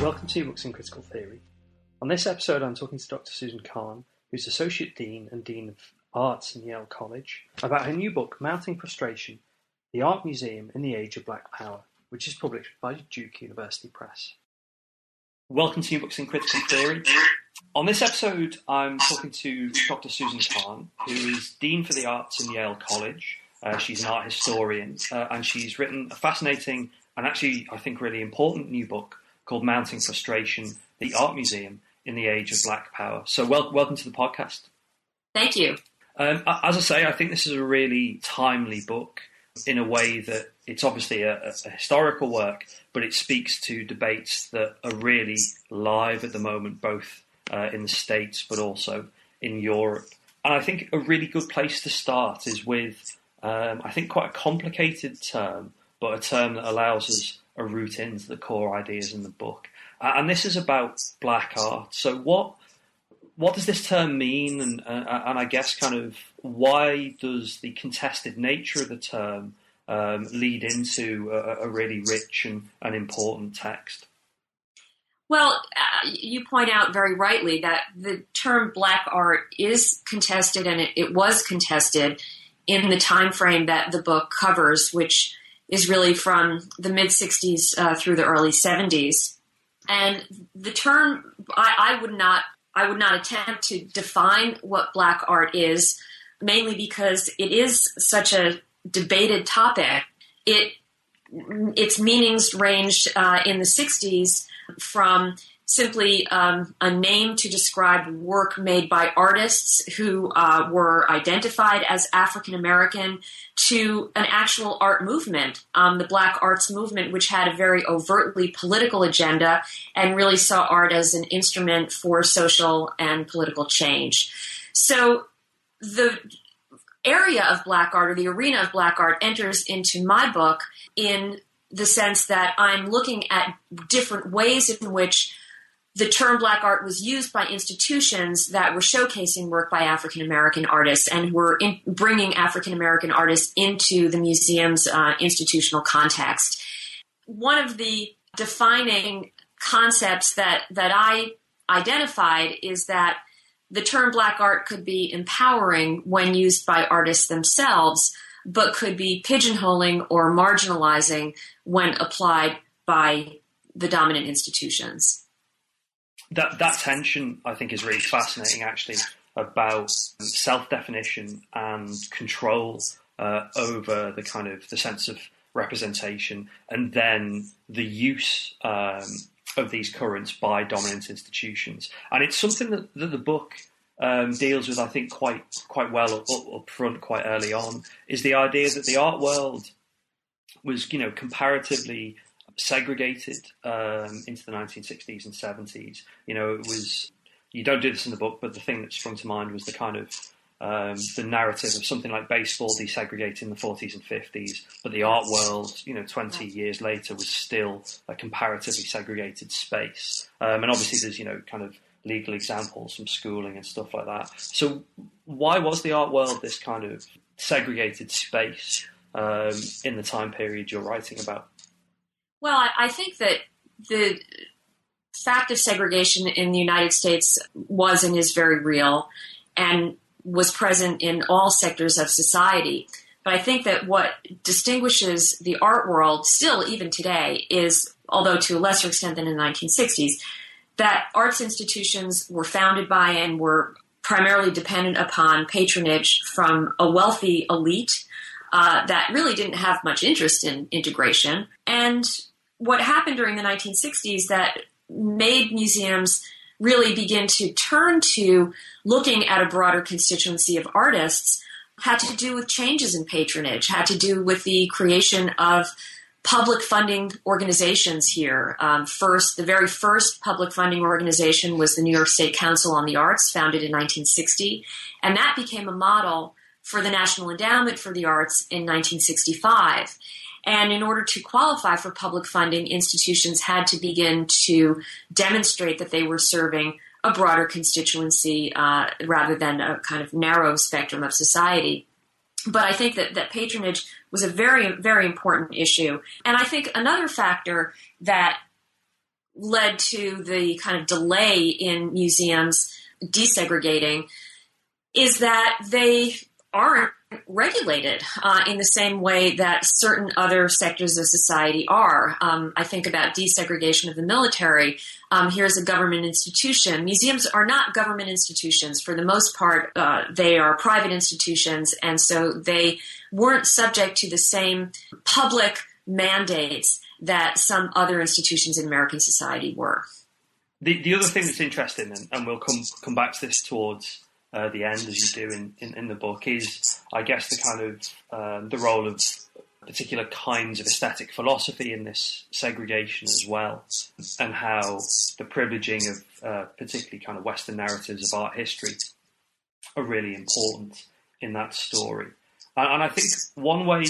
Welcome to Books in Critical Theory. On this episode, I'm talking to Dr. Susan Cahan, who's Associate Dean and Dean of Arts in Yale College, about her new book, Mounting Frustration The Art Museum in the Age of Black Power, which is published by Duke University Press. Welcome to Books in Critical Theory. On this episode, I'm talking to Dr. Susan Cahan, who is Dean for the Arts in Yale College. Uh, she's an art historian, uh, and she's written a fascinating and actually, I think, really important new book called Mounting Frustration, the Art Museum in the Age of Black Power. So, wel- welcome to the podcast. Thank you. Um, as I say, I think this is a really timely book in a way that it's obviously a, a, historical work, but it speaks to debates that are really live at the moment, both uh, in the States but also in Europe. And I think a really good place to start is with, um, I think, quite a complicated term, but a term that allows us a route into the core ideas in the book. Uh, and this is about black art. So what what does this term mean? And uh, and I guess kind of why does the contested nature of the term um, lead into a, a, really rich and, and important text? Well, uh, you point out very rightly that the term black art is contested, and it, it was contested in the time frame that the book covers, which is really from the mid 60s uh, through the early 70s. And the term, I, I, would not, I would not attempt to define what black art is, mainly because it is such a debated topic. It, its meanings ranged uh, in the 60s from simply um, a name to describe work made by artists who uh, were identified as African American to an actual art movement, um, the Black Arts Movement, which had a very overtly political agenda and really saw art as an instrument for social and political change. So the area of black art or the arena of black art enters into my book in the sense that I'm looking at different ways in which the term black art was used by institutions that were showcasing work by African American artists and were in, bringing African American artists into the museum's uh, institutional context. One of the defining concepts that, that I identified is that the term black art could be empowering when used by artists themselves, but could be pigeonholing or marginalizing when applied by the dominant institutions that that tension I think is really fascinating actually about self definition and control uh, over the kind of the sense of representation and then the use um, of these currents by dominant institutions. And it's something that, that the book um, deals with I think quite quite well up, up front quite early on is the idea that the art world was you know comparatively segregated um, into the 1960s and 70s. You know, it was you don't do this in the book, but the thing that sprung to mind was the kind of um, the narrative of something like baseball desegregating in the 40s and 50s, but the art world, you know, 20 years later was still a comparatively segregated space. Um, and obviously, there's you know kind of legal examples from schooling and stuff like that. So, why was the art world this kind of segregated space um, in the time period you're writing about? Well, I, think that the fact of segregation in the United States was and is very real and was present in all sectors of society. But I think that what distinguishes the art world still, even today, is, although to a lesser extent than in the 1960s, that arts institutions were founded by and were primarily dependent upon patronage from a wealthy elite uh, that really didn't have much interest in integration. And what happened during the 1960s that made museums really begin to turn to looking at a broader constituency of artists had to do with changes in patronage, had to do with the creation of public funding organizations here. Um, first, the very first public funding organization was the New York State Council on the Arts, founded in 1960, and that became a model for the National Endowment for the Arts in 1965. And in order to qualify for public funding, institutions had to begin to demonstrate that they were serving a broader constituency uh, rather than a kind of narrow spectrum of society. But I think that, that patronage was a very, very important issue. And I think another factor that led to the kind of delay in museums desegregating is that they aren't regulated uh, in the same way that certain other sectors of society are. Um, I think about desegregation of the military. Um, here's a government institution. Museums are not government institutions. For the most part, uh, they are private institutions, and so they weren't subject to the same public mandates that some other institutions in American society were. The, the other thing that's interesting, and, and we'll come come back to this towards uh, the end, as you do in, in, in, the book, is I guess the kind of um, the role of particular kinds of aesthetic philosophy in this segregation as well, and how the privileging of uh, particularly kind of Western narratives of art history are really important in that story. And, and I think one way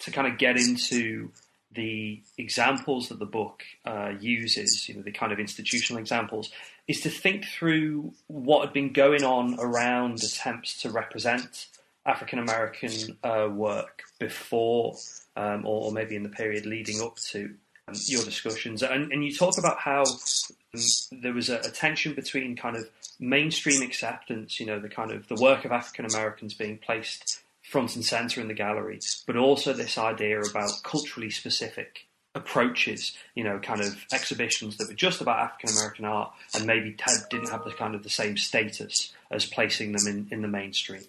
to kind of get into the examples that the book uh, uses, you know, the kind of institutional examples, is to think through what had been going on around attempts to represent African American uh, work before, um, or, or, maybe in the period leading up to um, your discussions. And, and, you talk about how um, there was a, a, tension between kind of mainstream acceptance, you know, the kind of the work of African Americans being placed front and center in the gallery, but also this idea about culturally specific approaches, you know, kind of exhibitions that were just about African American art and maybe Ted didn't have the kind of the same status as placing them in, in the mainstream.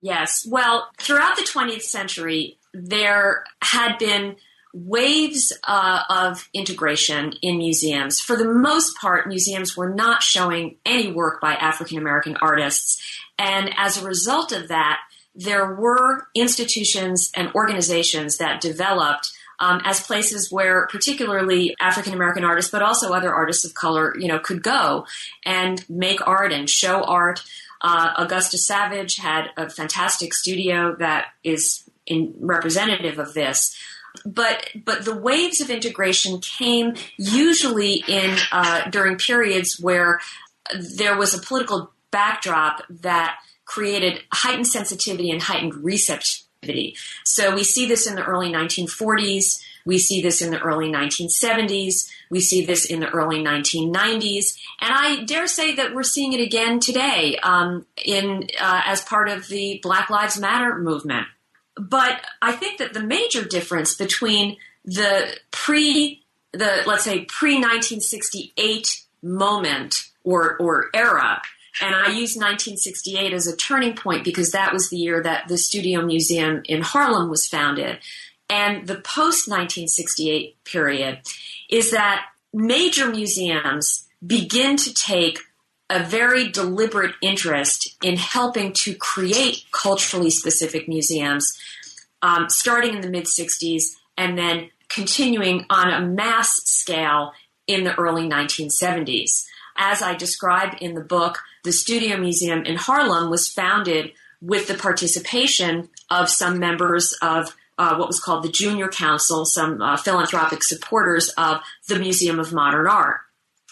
Yes. Well, throughout the 20th century, there had been waves uh, of integration in museums. For the most part, museums were not showing any work by African American artists. And as a result of that, there were institutions and organizations that developed um, as places where particularly African American artists, but also other artists of color, you know, could go and make art and show art. Uh, Augusta Savage had a fantastic studio that is in, representative of this. But but the waves of integration came usually in uh, during periods where there was a political backdrop that created heightened sensitivity and heightened receptivity. So we see this in the early 1940s. We see this in the early 1970s. We see this in the early 1990s, and I dare say that we're seeing it again today um, in uh, as part of the Black Lives Matter movement. But I think that the major difference between the pre the let's say pre 1968 moment or or era and I use 1968 as a turning point because that was the year that the Studio Museum in Harlem was founded. And the post 1968 period is that major museums begin to take a very deliberate interest in helping to create culturally specific museums, um, starting in the mid 60s and then continuing on a mass scale in the early 1970s. As I describe in the book, the Studio Museum in Harlem was founded with the participation of some members of uh, what was called the Junior Council, some uh, philanthropic supporters of the Museum of Modern Art.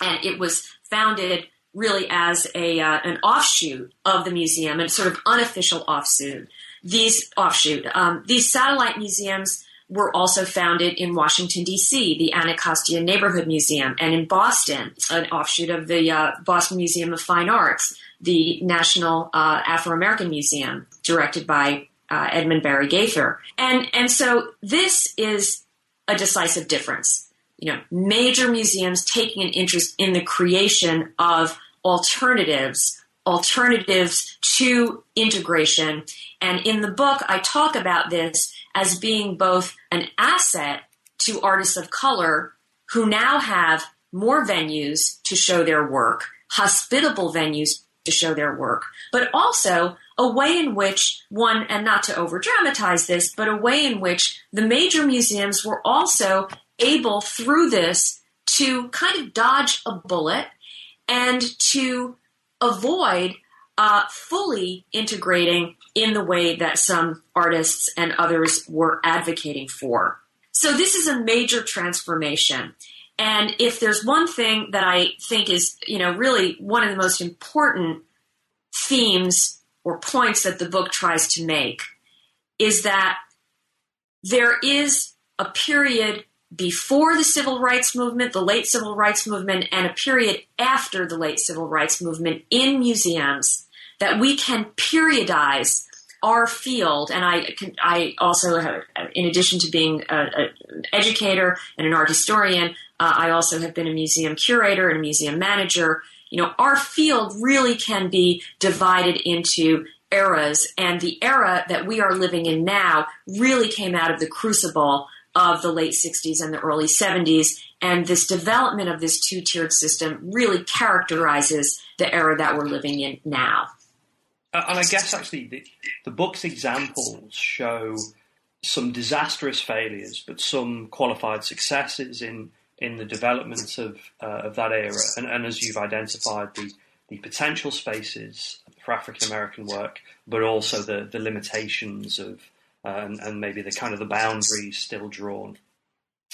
And it was founded really as a uh, an offshoot of the museum, and sort of unofficial offshoot. These offshoot um, these satellite museums were also founded in Washington, D.C., the Anacostia Neighborhood Museum, and in Boston, an offshoot of the uh, Boston Museum of Fine Arts, the National uh, Afro American Museum, directed by uh, Edmund Barry Gaither. And, and so this is a decisive difference. You know, major museums taking an interest in the creation of alternatives, alternatives to integration. And in the book, I talk about this as being both an asset to artists of color who now have more venues to show their work, hospitable venues to show their work, but also a way in which one, and not to over dramatize this, but a way in which the major museums were also able through this to kind of dodge a bullet and to avoid uh, fully integrating in the way that some artists and others were advocating for. So this is a major transformation. And if there's one thing that I think is, you know, really one of the most important themes or points that the book tries to make is that there is a period before the civil rights movement, the late civil rights movement, and a period after the late civil rights movement in museums that we can periodize our field. And I, I also, in addition to being an educator and an art historian, uh, I also have been a museum curator and a museum manager. You know, our field really can be divided into eras, and the era that we are living in now really came out of the crucible of the late 60s and the early 70s. And this development of this two tiered system really characterizes the era that we're living in now. Uh, and I guess actually the, the book's examples show some disastrous failures, but some qualified successes in in the development of uh, of that era. And, and, as you've identified, the the potential spaces for African American work, but also the the limitations of uh, and, and maybe the kind of the boundaries still drawn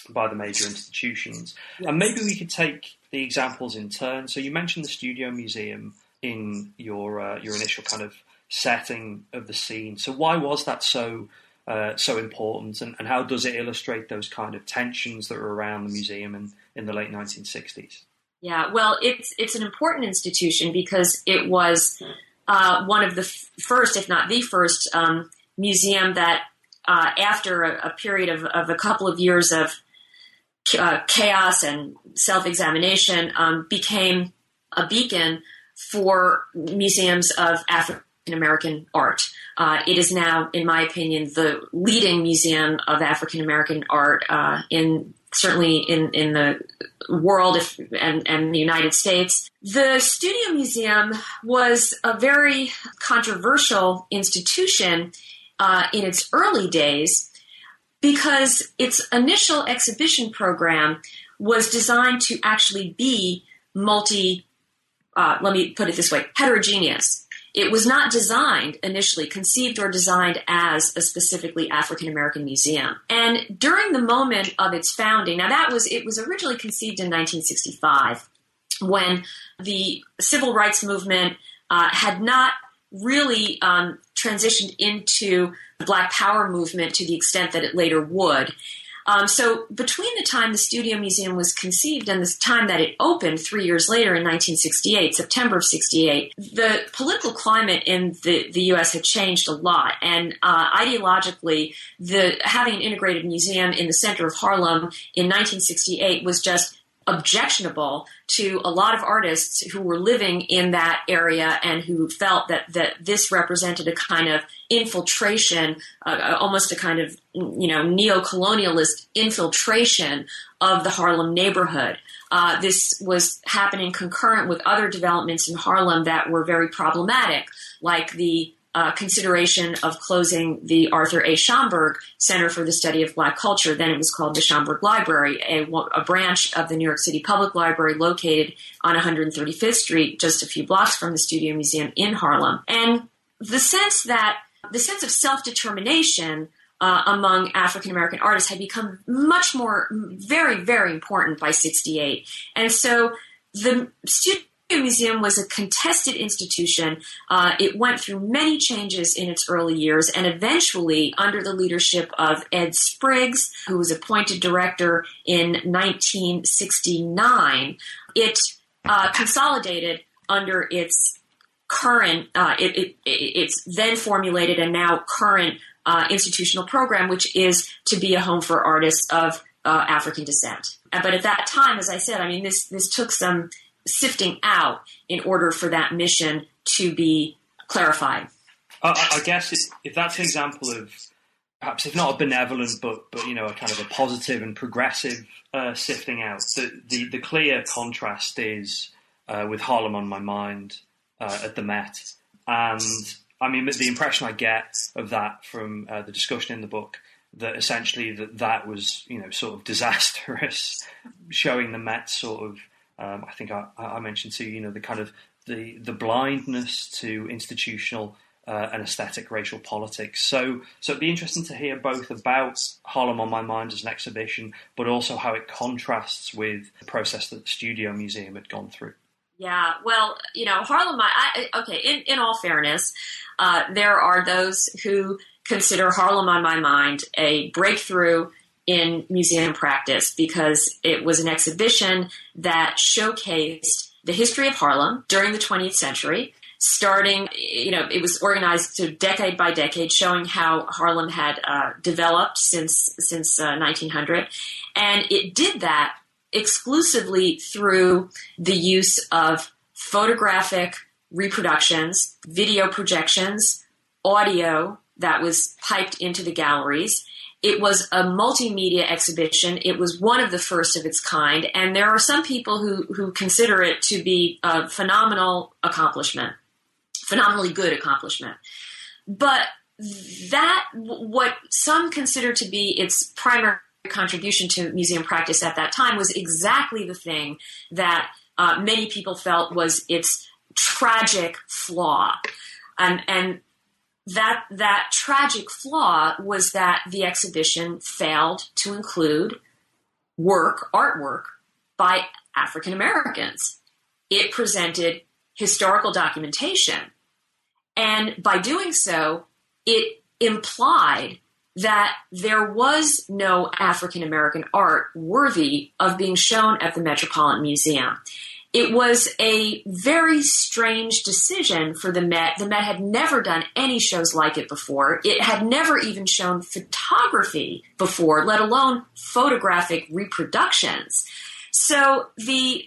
by the major institutions. And maybe we could take the examples in turn. So you mentioned the Studio Museum in your uh, your initial kind of setting of the scene. So why was that so uh, so important, and, and, how does it illustrate those kind of tensions that were around the museum in, in the late 1960s? Yeah, well, it's it's an important institution because it was uh, one of the f- first, if not the first, um, museum that, uh, after a, a period of, of, a couple of years of uh, chaos and self examination, um, became a beacon for museums of African American art. Uh, it is now, in my opinion, the leading museum of African American art uh, in certainly in, in the world if, and, and the United States. The Studio Museum was a very controversial institution uh, in its early days because its initial exhibition program was designed to actually be multi, uh, let me put it this way, heterogeneous. It was not designed initially, conceived or designed as a specifically African American museum. And during the moment of its founding, now that was, it was originally conceived in 1965 when the civil rights movement uh, had not really um, transitioned into the Black Power movement to the extent that it later would. Um, so between the time the Studio Museum was conceived and the time that it opened three years later in 1968, September of 68, the political climate in the, the U.S. had changed a lot. And uh, ideologically, the having an integrated museum in the center of Harlem in 1968 was just objectionable to a lot of artists who were living in that area and who felt that that this represented a kind of infiltration, uh, uh, almost a kind of you know neo-colonialist infiltration of the Harlem neighborhood. Uh, this was happening concurrent with other developments in Harlem that were very problematic, like the uh, consideration of closing the Arthur A. Schomburg Center for the Study of Black Culture. Then it was called the Schomburg Library, a, a, branch of the New York City Public Library located on 135th Street, just a few blocks from the Studio Museum in Harlem. And the sense that the sense of self determination uh, among African American artists had become much more, very, very important by 68. And so the studio Museum was a contested institution. Uh, it went through many changes in its early years, and eventually, under the leadership of Ed Spriggs, who was appointed director in 1969, it uh, consolidated under its current, uh, it, it, it's then formulated and now current uh, institutional program, which is to be a home for artists of uh, African descent. But at that time, as I said, I mean, this this took some sifting out in order for that mission to be clarified. I, I guess if, that's an example of perhaps if not a benevolent but but you know a kind of a positive and progressive uh, sifting out, the, the, the clear contrast is uh, with Harlem on my mind uh, at the Met and I mean, the impression I get of that from uh, the discussion in the book that essentially that that was you know sort of disastrous, showing the Met sort of. Um, I think I, I mentioned to you, know, the kind of the the blindness to institutional uh, and aesthetic racial politics. So, so it'd be interesting to hear both about Harlem on My Mind as an exhibition, but also how it contrasts with the process that the Studio Museum had gone through. Yeah, well, you know, Harlem. I, okay, in, in all fairness, uh, there are those who consider Harlem on My Mind a breakthrough in museum practice because it was an exhibition that showcased the history of Harlem during the 20th century starting, you know, it was organized to decade by decade, showing how Harlem had uh, developed since since uh, 1900, and it did that exclusively through the use of photographic reproductions, video projections, audio that was piped into the galleries. It was a multimedia exhibition. It was one of the first of its kind, and there are some people who, who consider it to be a phenomenal accomplishment phenomenally good accomplishment. But that, what some consider to be its primary contribution to museum practice at that time, was exactly the thing that uh, many people felt was its tragic flaw. And, and that that tragic flaw was that the exhibition failed to include work, artwork by African Americans. It presented historical documentation and by doing so, it implied that there was no African American art worthy of being shown at the Metropolitan Museum. It was a very strange decision for the Met. The Met had never done any shows like it before. It had never even shown photography before, let alone photographic reproductions. So the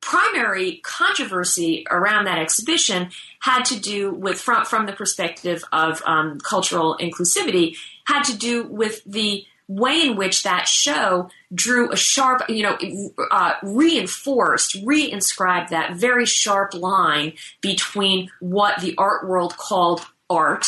primary controversy around that exhibition had to do with from from the perspective of um, cultural inclusivity had to do with the way in which that show drew a sharp, you know, uh, reinforced, reinscribed that very sharp line between what the art world called art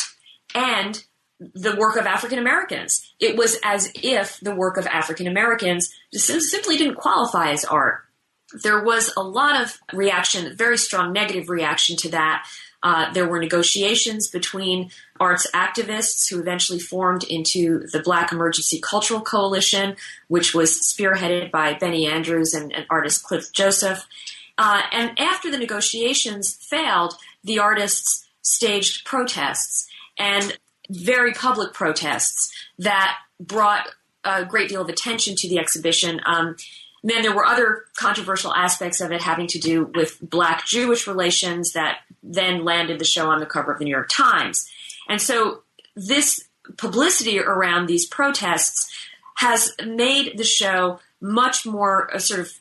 and the work of African Americans. It was as if the work of African Americans simply didn't qualify as art there was a lot of reaction, very strong negative reaction to that. Uh, there were negotiations between arts activists who eventually formed into the Black Emergency Cultural Coalition, which was spearheaded by Benny Andrews and, and artist Cliff Joseph. Uh, and after the negotiations failed, the artists staged protests and very public protests that brought a great deal of attention to the exhibition. Um, then there were other controversial aspects of it having to do with black Jewish relations that then landed the show on the cover of the New York Times. And so this publicity around these protests has made the show much more uh, sort of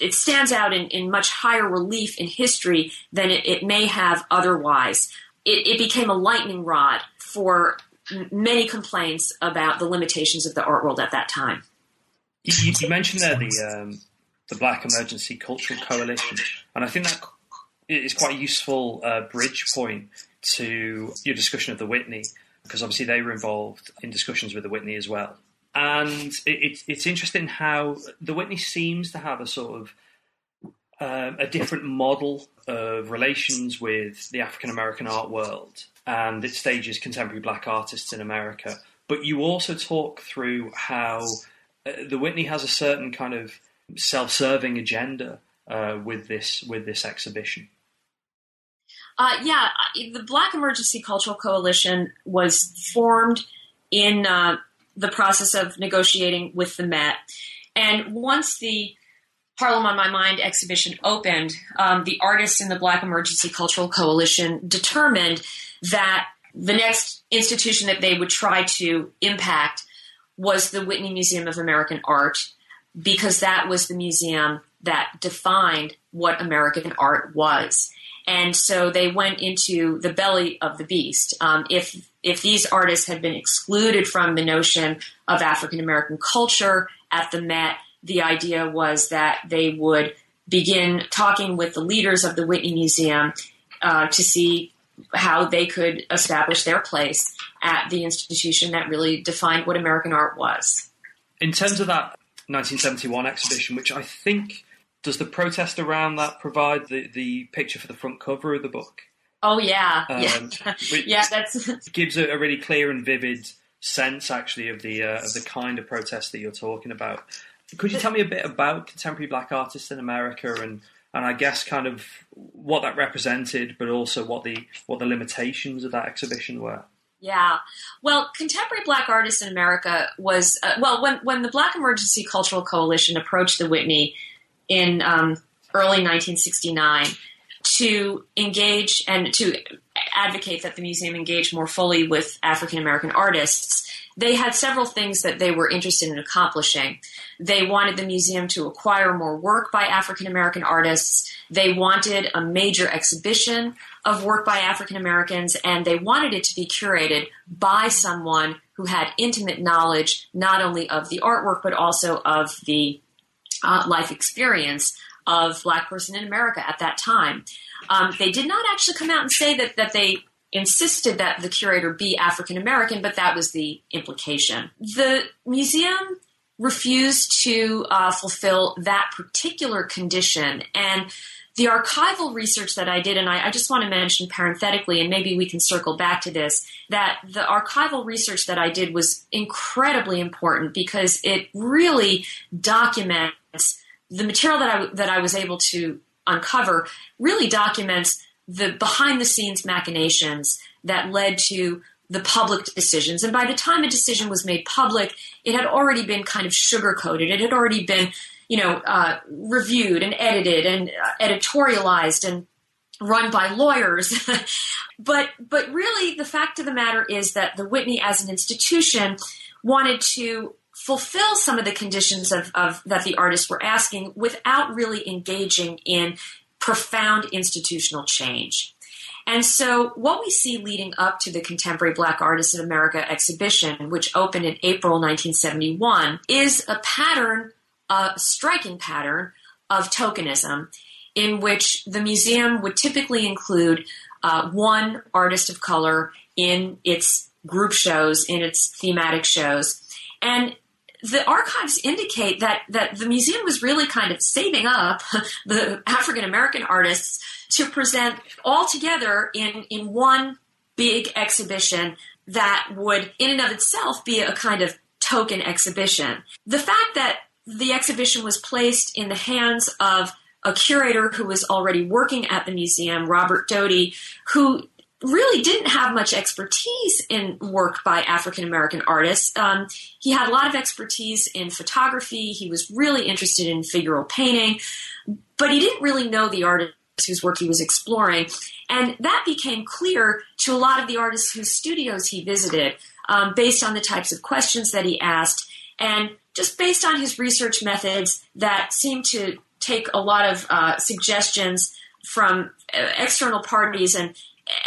it stands out in, in, much higher relief in history than it, it may have otherwise. It, it, became a lightning rod for many complaints about the limitations of the art world at that time. You, you mentioned there the um, the Black Emergency Cultural Coalition, and I think that is quite a useful uh, bridge point to your discussion of the Whitney, because obviously they were involved in discussions with the Whitney as well. And it, it's interesting how the Whitney seems to have a sort of um, a different model of relations with the African American art world, and it stages contemporary black artists in America. But you also talk through how uh, the Whitney has a certain kind of self-serving agenda uh, with this with this exhibition. Uh, yeah, the Black Emergency Cultural Coalition was formed in uh, the process of negotiating with the Met, and once the Harlem on My Mind exhibition opened, um, the artists in the Black Emergency Cultural Coalition determined that the next institution that they would try to impact was the Whitney Museum of American Art because that was the museum that defined what American art was. And so they went into the belly of the beast. Um, if if these artists had been excluded from the notion of African American culture at the Met, the idea was that they would begin talking with the leaders of the Whitney Museum uh, to see how they could establish their place at the institution that really defined what American art was. In terms of that 1971 exhibition, which I think does the protest around that provide the, the picture for the front cover of the book? Oh yeah, um, yeah, yeah. That's gives a, a, really clear and vivid sense, actually, of the uh, of the kind of protest that you're talking about. Could you tell me a bit about contemporary black artists in America and and I guess kind of what that represented, but also what the what the limitations of that exhibition were? Yeah. Well, contemporary black artists in America was, uh, well, when, when the Black Emergency Cultural Coalition approached the Whitney in um, early 1969 to engage and to advocate that the museum engage more fully with African American artists, they had several things that they were interested in accomplishing. They wanted the museum to acquire more work by African American artists. They wanted a major exhibition of work by African Americans, and they wanted it to be curated by someone who had intimate knowledge not only of the artwork but also of the uh, life experience of black person in America at that time. Um, they did not actually come out and say that that they insisted that the curator be African American, but that was the implication. The museum refused to uh, fulfill that particular condition and the archival research that I did, and I, I, just want to mention parenthetically, and maybe we can circle back to this, that the archival research that I did was incredibly important because it really documents the material that I, that I was able to uncover, really documents the behind the scenes machinations that led to the public decisions. And by the time a decision was made public, it had already been kind of sugar coated. It had already been you know, uh, reviewed and edited and uh, editorialized and run by lawyers. but but really, the fact of the matter is that the Whitney, as an institution, wanted to fulfill some of the conditions of, of that the artists were asking without really engaging in profound institutional change. And so, what we see leading up to the Contemporary Black Artists in America exhibition, which opened in April 1971, is a pattern a striking pattern of tokenism in which the museum would typically include uh, one artist of color in its group shows, in its thematic shows. And the archives indicate that, that the museum was really kind of saving up the African American artists to present all together in, in one big exhibition that would, in and of itself, be a kind of token exhibition. The fact that the exhibition was placed in the hands of a curator who was already working at the museum, Robert Doty, who really didn't have much expertise in work by African American artists. Um, he had a lot of expertise in photography. He was really interested in figural painting, but he didn't really know the artists whose work he was exploring. And that became clear to a lot of the artists whose studios he visited um, based on the types of questions that he asked. And just based on his research methods that seem to take a lot of uh, suggestions from uh, external parties. And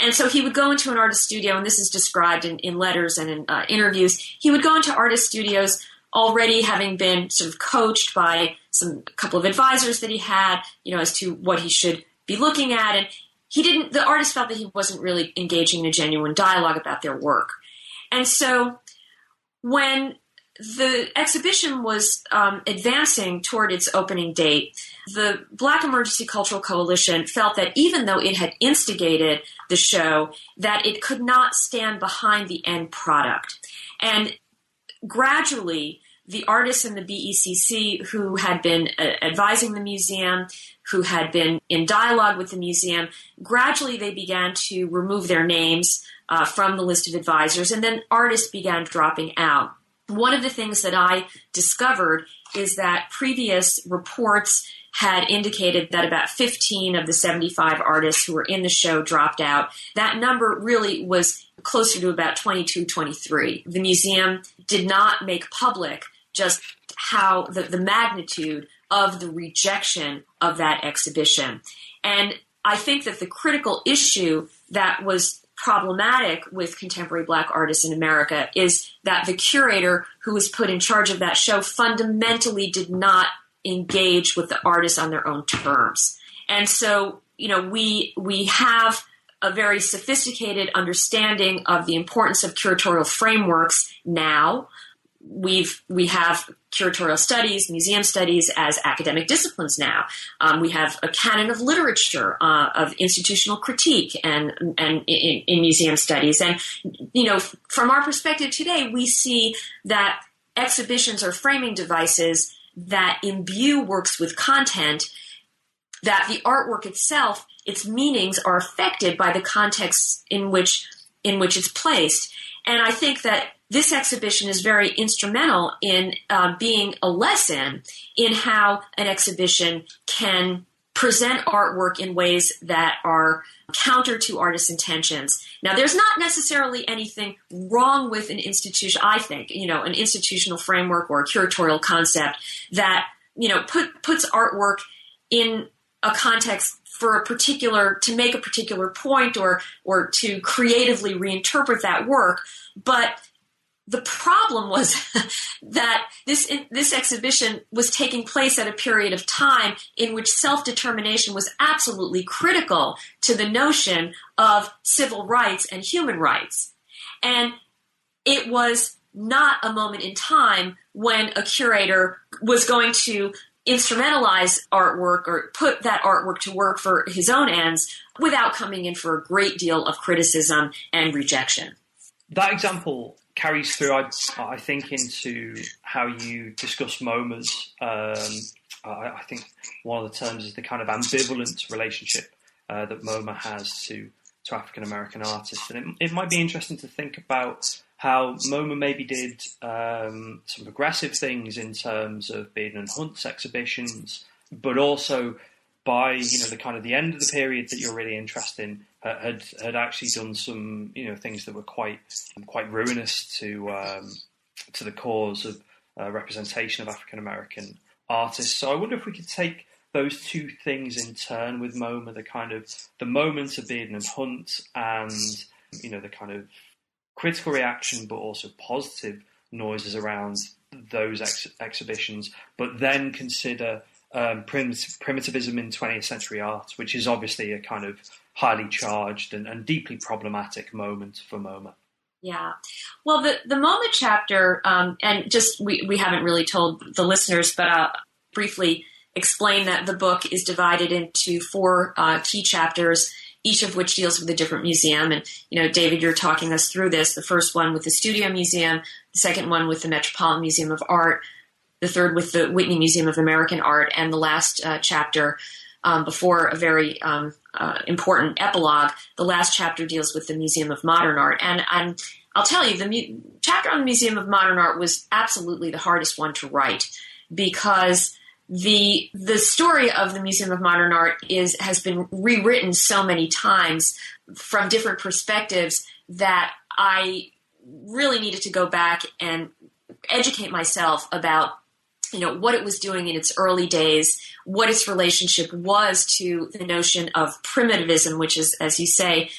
and so he would go into an artist studio and this is described in, in letters and in uh, interviews. He would go into artist studios already having been sort of coached by some couple of advisors that he had you know as to what he should be looking at. And he didn't the artist felt that he wasn't really engaging in a genuine dialogue about their work. And so when the exhibition was um, advancing toward its opening date. The Black Emergency Cultural Coalition felt that even though it had instigated the show, that it could not stand behind the end product. And gradually, the artists in the BECC who had been uh, advising the museum, who had been in dialogue with the museum, gradually they began to remove their names uh, from the list of advisors, and then artists began dropping out one of the things that I discovered is that previous reports had indicated that about 15 of the 75 artists who were in the show dropped out. That number really was closer to about 22, 23. The museum did not make public just how the, the magnitude of the rejection of that exhibition. And I think that the critical issue that was problematic with contemporary black artists in America is that the curator who was put in charge of that show fundamentally did not engage with the artists on their own terms. And so, you know, we we have a very sophisticated understanding of the importance of curatorial frameworks now. We've we have curatorial studies, museum studies as academic disciplines now. Um, we have a canon of literature uh, of institutional critique and and in, in museum studies. And you know, from our perspective today, we see that exhibitions are framing devices that imbue works with content. That the artwork itself, its meanings are affected by the context in which in which it's placed. And I think that this exhibition is very instrumental in uh, being a lesson in how an exhibition can present artwork in ways that are counter to artists' intentions. Now, there's not necessarily anything wrong with an institution, I think, you know, an institutional framework or a curatorial concept that, you know, put, puts artwork in a context for a particular, to make a particular point or, or to creatively reinterpret that work. But the problem was that this this exhibition was taking place at a period of time in which self determination was absolutely critical to the notion of civil rights and human rights, and it was not a moment in time when a curator was going to instrumentalize artwork or put that artwork to work for his own ends without coming in for a great deal of criticism and rejection. That example carries through, I, I think, into how you discuss MoMA's. Um, I, I, think one of the terms is the kind of ambivalent relationship uh, that MoMA has to to African American artists, and it, it, might be interesting to think about how MoMA maybe did um, some progressive things in terms of Bearden and Hunt's exhibitions, but also by you know the kind of the end of the period that you're really interested in had had actually done some you know things that were quite quite ruinous to um, to the cause of uh, representation of African American artists. So I wonder if we could take those two things in turn with MoMA, the kind of the moment of Bearden and Hunt, and you know the kind of critical reaction, but also positive noises around those ex- exhibitions, but then consider um, primitivism in 20th century art, which is obviously a kind of highly charged and, and deeply problematic moment for MoMA. Yeah. Well, the, the MoMA chapter, um, and just we, we haven't really told the listeners, but I'll briefly explain that the book is divided into four uh, key chapters, each of which deals with a different museum. And, you know, David, you're talking us through this. The first one with the Studio Museum, the second one with the Metropolitan Museum of Art, the third with the Whitney Museum of American Art, and the last uh, chapter um, before a very um, uh, important epilogue. The last chapter deals with the Museum of Modern Art, and I'm, I'll tell you, the mu- chapter on the Museum of Modern Art was absolutely the hardest one to write because the the story of the Museum of Modern Art is has been rewritten so many times from different perspectives that I really needed to go back and educate myself about you know what it was doing in its early days what its relationship was to the notion of primitivism which is as you say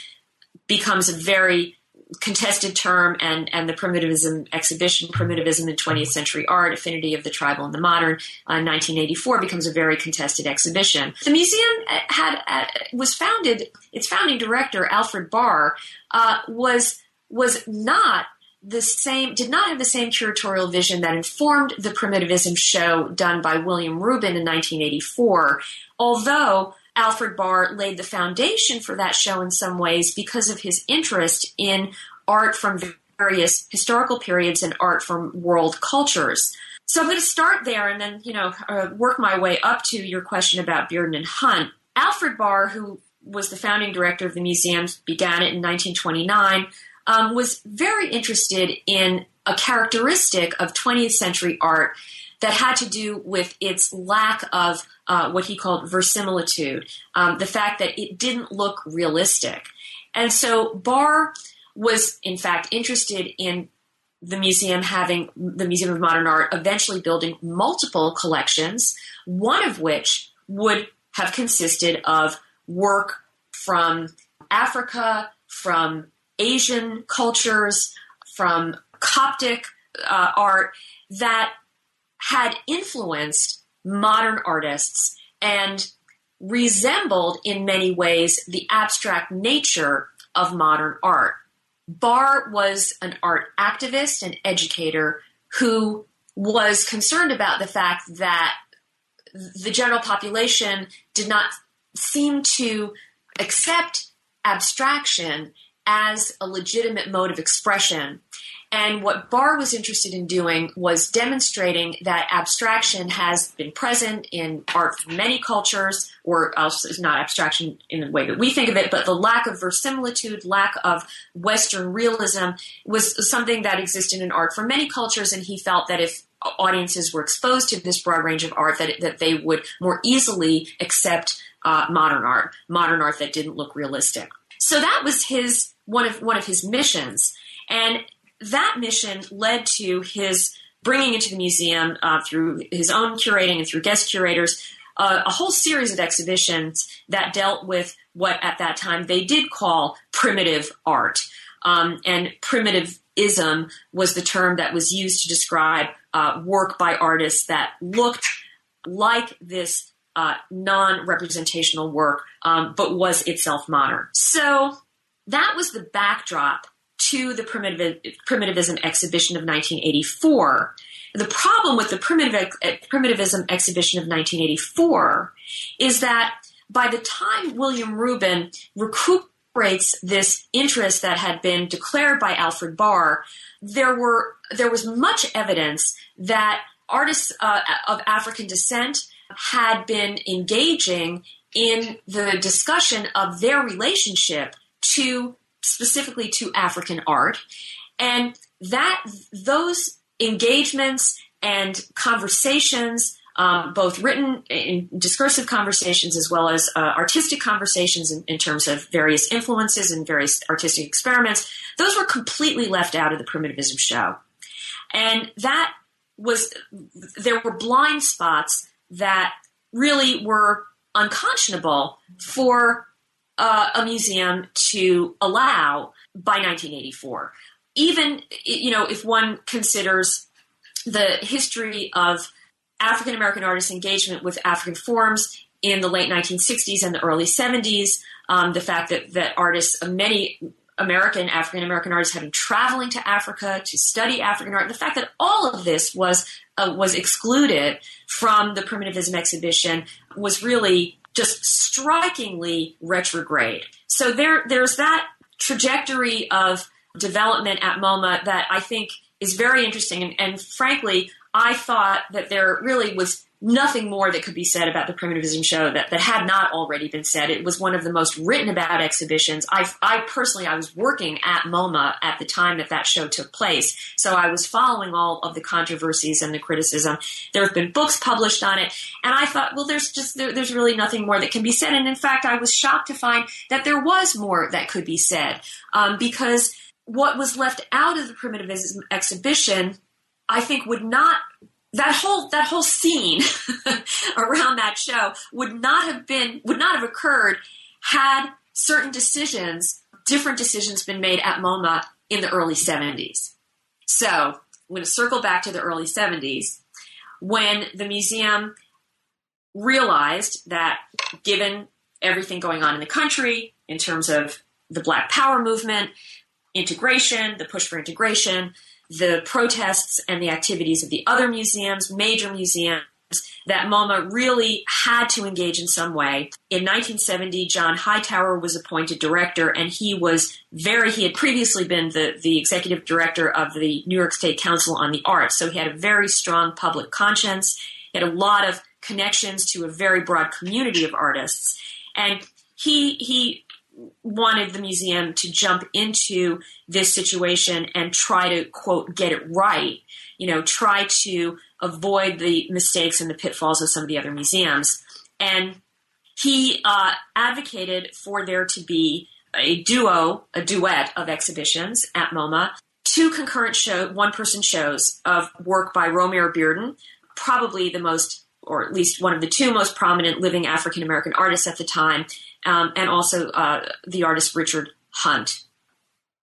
becomes a very contested term and and the primitivism exhibition primitivism in 20th century art affinity of the tribal and the modern uh, 1984 becomes a very contested exhibition. The museum had uh, was founded its founding director alfred barr uh, was was not the same did not have the same curatorial vision that informed the primitivism show done by William Rubin in 1984 although Alfred Barr laid the foundation for that show in some ways because of his interest in art from various historical periods and art from world cultures. So I'm going to start there and then, you know, uh, work my way up to your question about Bearden and Hunt. Alfred Barr, who was the founding director of the museum, began it in 1929 um, was very interested in a characteristic of 20th century art that had to do with its lack of uh, what he called verisimilitude, um, the fact that it didn't look realistic. And so Barr was, in fact, interested in the museum having the Museum of Modern Art eventually building multiple collections, one of which would have consisted of work from Africa, from Asian cultures, from Coptic uh, art that had influenced modern artists and resembled in many ways the abstract nature of modern art. Barr was an art activist and educator who was concerned about the fact that the general population did not seem to accept abstraction as a legitimate mode of expression and what Barr was interested in doing was demonstrating that abstraction has been present in art from many cultures, or else it's not abstraction in the way that we think of it, but the lack of verisimilitude, lack of Western realism was something that existed in art for many cultures, and he felt that if audiences were exposed to this broad range of art, that, that they would more easily accept uh, modern art, modern art that didn't look realistic. So that was his one of one of his missions. And that mission led to his bringing into the museum uh, through his own curating and through guest curators uh, a whole series of exhibitions that dealt with what at that time they did call primitive art. Um, and primitivism was the term that was used to describe uh, work by artists that looked like this uh, non representational work, um, but was itself modern. So that was the backdrop to the primitiv- primitivism exhibition of 1984. The problem with the primitive, primitivism exhibition of 1984 is that by the time William Rubin recuperates this interest that had been declared by Alfred Barr, there were there was much evidence that artists uh, of African descent had been engaging in the discussion of their relationship to specifically to African art. And that those engagements and conversations, um, both written in discursive conversations as well as uh, artistic conversations in, in, terms of various influences and various artistic experiments, those were completely left out of the primitivism show. And that was, there were blind spots that really were unconscionable for uh, a museum to allow by 1984. Even, you know, if one considers the history of African American artists' engagement with African forms in the late 1960s and the early 70s, um, the fact that, that artists, many American, African American artists been traveling to Africa to study African art, the fact that all of this was uh, was excluded from the primitivism exhibition was really just strikingly retrograde. So there, there's that trajectory of development at MoMA that I think is very interesting. And, and frankly, I thought that there really was nothing more that could be said about the primitivism show that, that had not already been said. It was one of the most written about exhibitions. I, I personally, I was working at MoMA at the time that that show took place. So I was following all of the controversies and the criticism. There have been books published on it. And I thought, well, there's just, there, there's really nothing more that can be said. And in fact, I was shocked to find that there was more that could be said. Um, because what was left out of the primitivism exhibition, I think would not that whole that whole scene around that show would not have been would not have occurred had certain decisions different decisions been made at MoMA in the early 70s. So, I'm going to circle back to the early 70s when the museum realized that given everything going on in the country in terms of the Black Power movement, integration, the push for integration, the protests and the activities of the other museums, major museums, that MoMA really had to engage in some way. In 1970, John Hightower was appointed director, and he was very, he had previously been the, the executive director of the New York State Council on the Arts, so he had a very strong public conscience. He had a lot of connections to a very broad community of artists. And he, he wanted the museum to jump into this situation and try to quote get it right you know try to avoid the mistakes and the pitfalls of some of the other museums. And he uh, advocated for there to be a duo a duet of exhibitions at moma. Two concurrent show one person shows of work by romare bearden probably the most or at least one of the two most prominent living african american artists at the time um, and also uh, the artist Richard Hunt.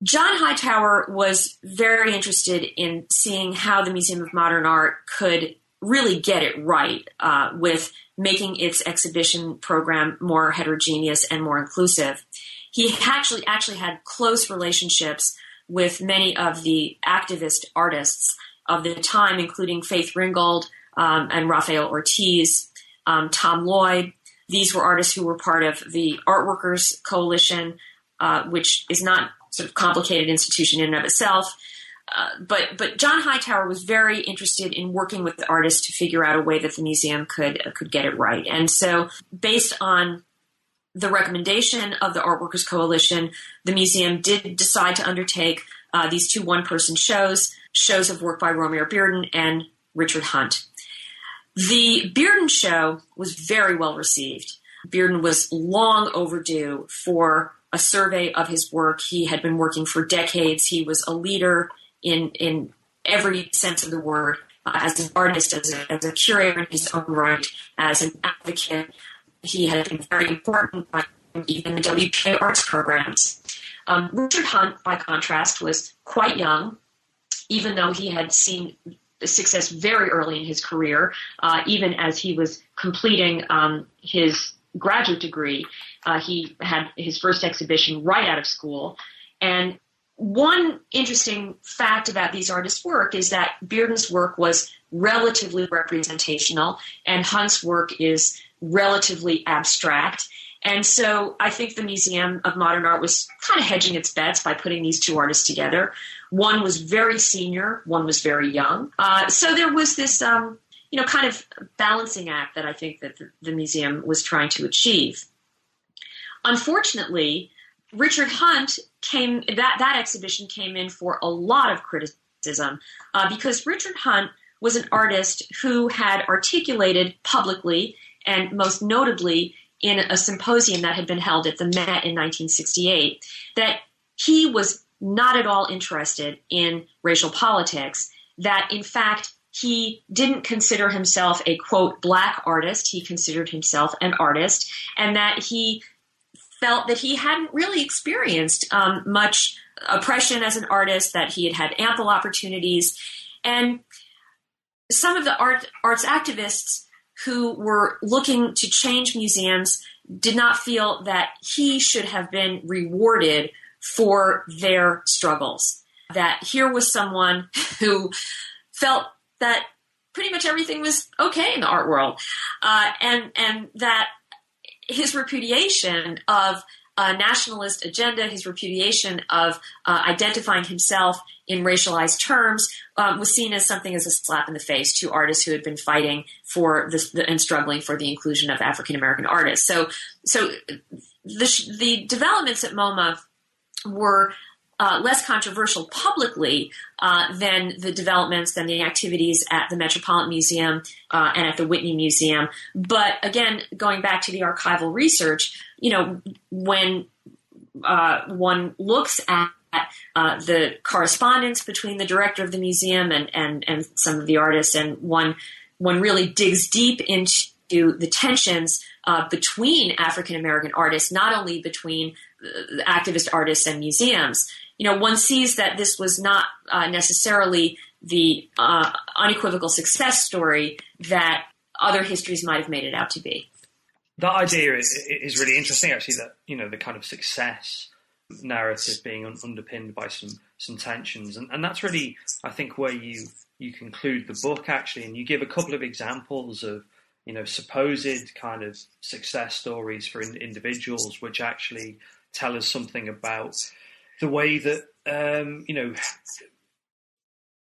John Hightower was very interested in seeing how the Museum of Modern Art could really get it right uh, with making its exhibition program more heterogeneous and more inclusive. He actually actually had close relationships with many of the activist artists of the time, including Faith Ringgold um, and Rafael Ortiz, um, Tom Lloyd. These were artists who were part of the Art Workers Coalition, uh, which is not sort of complicated institution in and of itself. Uh, but but John Hightower was very interested in working with the artists to figure out a way that the museum could uh, could get it right. And so, based on the recommendation of the Art Workers Coalition, the museum did decide to undertake uh, these two one person shows, shows of work by Romare Bearden and Richard Hunt. The Bearden show was very well received. Bearden was long overdue for a survey of his work. He had been working for decades. He was a leader in in every sense of the word, uh, as an artist, as a, as a curator in his own right, as an advocate. He had been very important even the WPA arts programs. Um, Richard Hunt, by contrast, was quite young, even though he had seen success very early in his career, uh, even as he was completing um, his graduate degree. Uh, he had his first exhibition right out of school. And one interesting fact about these artists' work is that Bearden's work was relatively representational and Hunt's work is relatively abstract. And so I think the Museum of Modern Art was kind of hedging its bets by putting these two artists together. One was very senior, one was very young. Uh, so there was this, um, you know, kind of balancing act that I think that the, the museum was trying to achieve. Unfortunately, Richard Hunt came that that exhibition came in for a lot of criticism uh, because Richard Hunt was an artist who had articulated publicly and most notably in a symposium that had been held at the Met in 1968 that he was not at all interested in racial politics that in fact he didn't consider himself a quote black artist he considered himself an artist and that he felt that he hadn't really experienced um, much oppression as an artist, that he had had ample opportunities. And some of the art, arts activists who were looking to change museums did not feel that he should have been rewarded for their struggles. That here was someone who felt that pretty much everything was okay in the art world, uh, and and that his repudiation of a nationalist agenda, his repudiation of uh, identifying himself in racialized terms, um, was seen as something as a slap in the face to artists who had been fighting for this the, and struggling for the inclusion of African American artists. So, so the, the developments at MoMA were uh, less controversial publicly uh, than the developments, than the activities at the Metropolitan Museum uh, and at the Whitney Museum. But again, going back to the archival research, you know, when uh, one looks at uh, the correspondence between the director of the museum and, and, and some of the artists, and one one really digs deep into the tensions uh, between African American artists, not only between activist artists and museums you know, one sees that this was not uh, necessarily the uh, unequivocal success story that other histories might have made it out to be. That idea is, is really interesting, actually. That you know the kind of success narrative being un- underpinned by some some tensions, and, and that's really, I think, where you you conclude the book actually, and you give a couple of examples of you know supposed kind of success stories for in- individuals, which actually tell us something about the way that um, you know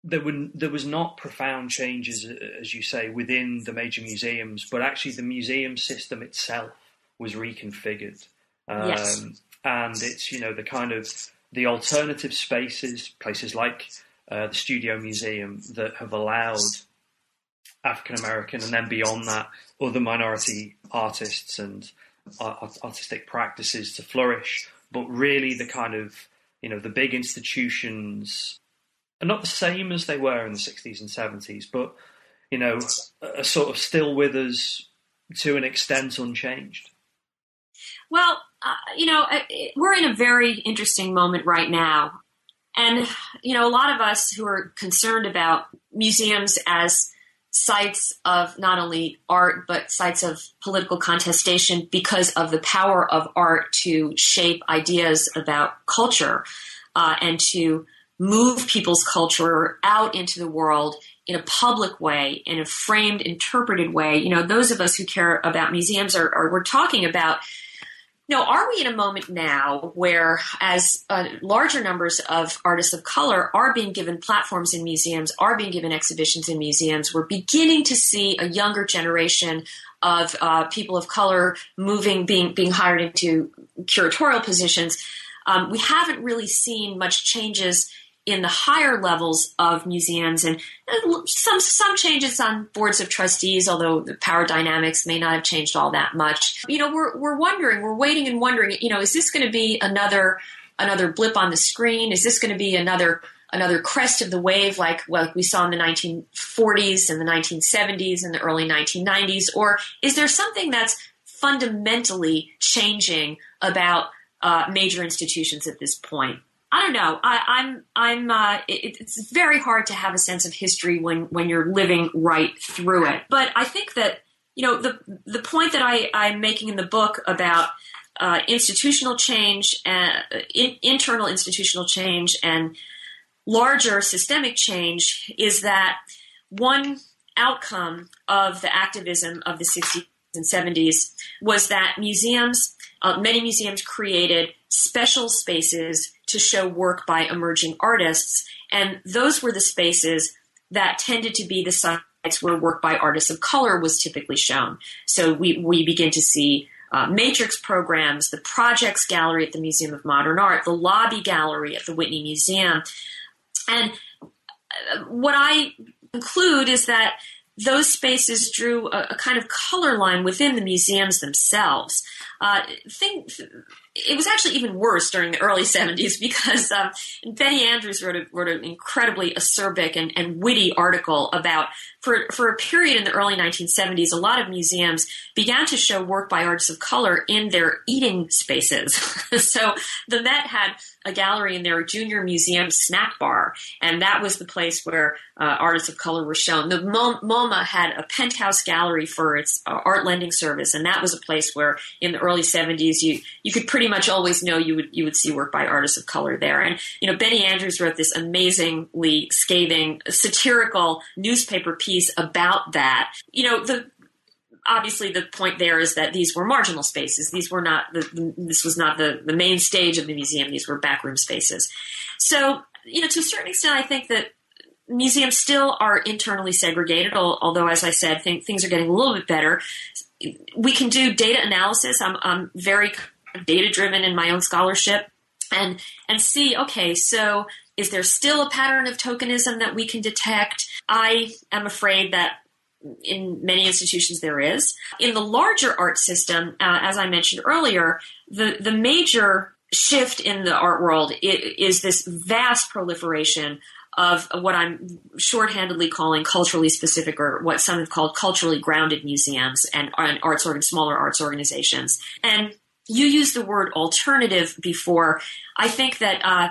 there were there was not profound changes, as you say, within the major museums, but actually the museum system itself was reconfigured. Um, yes. And it's you know the kind of the alternative spaces, places like uh, the Studio Museum, that have allowed African American and then beyond that other minority artists and art- artistic practices to flourish. But really, the kind of you know, the big institutions are not the same as they were in the 60s and 70s, but, you know, are sort of still with us to an extent unchanged. Well, uh, you know, we're in a very interesting moment right now. And, you know, a lot of us who are concerned about museums as sites of not only art but sites of political contestation because of the power of art to shape ideas about culture uh, and to move people's culture out into the world in a public way, in a framed, interpreted way. You know, those of us who care about museums are, are we're talking about know, are we in a moment now where, as uh, larger numbers of artists of color are being given platforms in museums, are being given exhibitions in museums, we're beginning to see a younger generation of uh, people of color moving, being being hired into curatorial positions. Um, we haven't really seen much changes in the higher levels of museums and some some changes on boards of trustees although the power dynamics may not have changed all that much. You know we're we're wondering we're waiting and wondering you know is this going to be another another blip on the screen? Is this going to be another another crest of the wave like like we saw in the 1940s and the 1970s and the early 1990s or is there something that's fundamentally changing about uh, major institutions at this point I don't know. I, am I'm. I'm. Uh, it, it's very hard to have a sense of history when when you're living right through it. But I think that you know the the point that I I'm making in the book about uh, institutional change and uh, in, internal institutional change and larger systemic change is that one outcome of the activism of the 60s and 70s was that museums, uh, many museums created special spaces to show work by emerging artists. And those were the spaces that tended to be the sites where work by artists of color was typically shown. So we, we begin to see uh, matrix programs, the projects gallery at the Museum of Modern Art, the lobby gallery at the Whitney Museum. And uh, what I conclude is that those spaces drew a, a, kind of color line within the museums themselves. Uh, thing, it was actually even worse during the early 70s because um, Benny Andrews wrote, a, wrote an incredibly acerbic and, and witty article about for, for a period in the early 1970s, a lot of museums began to show work by artists of color in their eating spaces. so the Met had a gallery in their junior museum snack bar, and that was the place where uh, artists of color were shown. The MoMA had a penthouse gallery for its uh, art lending service, and that was a place where in the early 70s you, you could pretty much always know you would, you would see work by artists of color there. And, you know, Benny Andrews wrote this amazingly scathing satirical newspaper piece about that. You know, the obviously the point there is that these were marginal spaces. These were not the, this was not the, the main stage of the museum. These were backroom spaces. So, you know, to a certain extent, I think that museums still are internally segregated, although, as I said, things are getting a little bit better. We can do data analysis. I'm, I'm very data driven in my own scholarship and, and see, okay, so is there still a pattern of tokenism that we can detect? I am afraid that in many institutions there is. In the larger art system, uh, as I mentioned earlier, the, the major shift in the art world is this vast proliferation of what I'm shorthandedly calling culturally specific, or what some have called culturally grounded museums and, and arts or smaller arts organizations. And you used the word alternative before. I think that uh,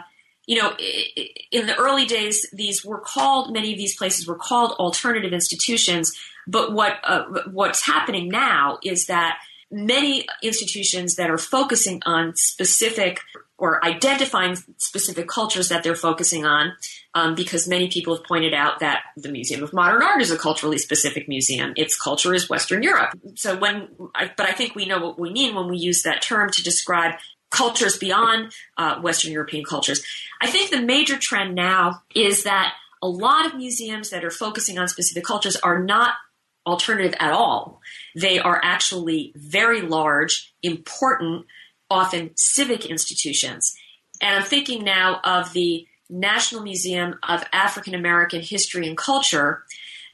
you know, in the early days, these were called, many of these places were called alternative institutions. But what, uh, what's happening now is that many institutions that are focusing on specific or identifying specific cultures that they're focusing on, um, because many people have pointed out that the Museum of Modern Art is a culturally specific museum. Its culture is Western Europe. So when, I, but I think we know what we mean when we use that term to describe cultures beyond uh, Western European cultures. I think the major trend now is that a lot of museums that are focusing on specific cultures are not alternative at all. They are actually very large, important, often civic institutions. And I'm thinking now of the National Museum of African American History and Culture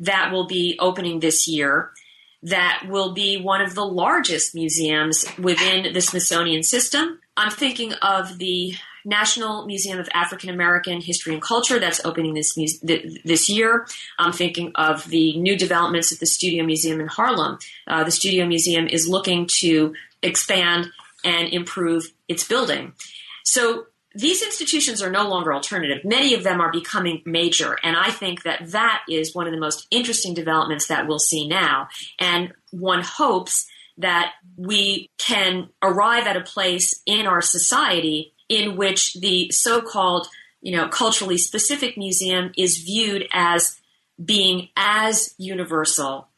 that will be opening this year that will be one of the largest museums within the Smithsonian system. I'm thinking of the National Museum of African American History and Culture that's opening this this year. I'm thinking of the new developments at the Studio Museum in Harlem. Uh, the Studio Museum is looking to expand and improve its building. So these institutions are no longer alternative. Many of them are becoming major. And I think that that is one of the most interesting developments that we'll see now. And one hopes that we can arrive at a place in our society in which the so-called, you know, culturally specific museum is viewed as being as universal,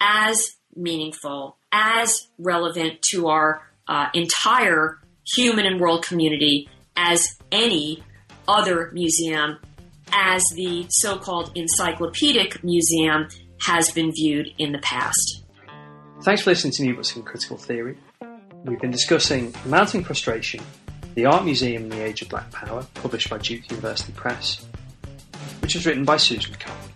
as meaningful, as relevant to our uh, entire human and world community as any other museum, as the so called encyclopedic museum has been viewed in the past. Thanks for listening to New Books in Critical Theory. We've been discussing Mounting Frustration, the Art Museum in the Age of Black Power, published by Duke University Press, which was written by Susan Cahan.